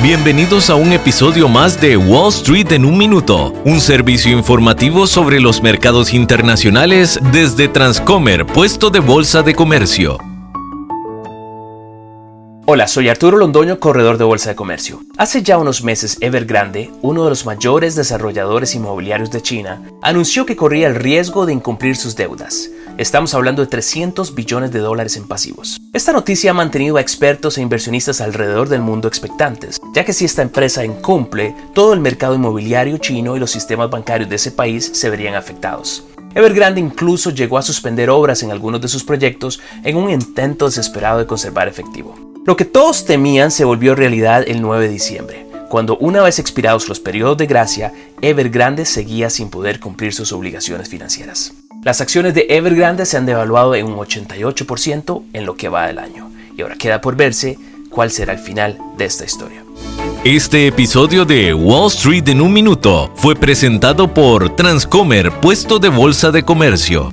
Bienvenidos a un episodio más de Wall Street en un minuto, un servicio informativo sobre los mercados internacionales desde Transcomer, puesto de bolsa de comercio. Hola, soy Arturo Londoño, corredor de Bolsa de Comercio. Hace ya unos meses, Evergrande, uno de los mayores desarrolladores inmobiliarios de China, anunció que corría el riesgo de incumplir sus deudas. Estamos hablando de 300 billones de dólares en pasivos. Esta noticia ha mantenido a expertos e inversionistas alrededor del mundo expectantes, ya que si esta empresa incumple, todo el mercado inmobiliario chino y los sistemas bancarios de ese país se verían afectados. Evergrande incluso llegó a suspender obras en algunos de sus proyectos en un intento desesperado de conservar efectivo. Lo que todos temían se volvió realidad el 9 de diciembre, cuando una vez expirados los periodos de gracia, Evergrande seguía sin poder cumplir sus obligaciones financieras. Las acciones de Evergrande se han devaluado en un 88% en lo que va del año, y ahora queda por verse cuál será el final de esta historia. Este episodio de Wall Street en un minuto fue presentado por Transcomer, puesto de bolsa de comercio.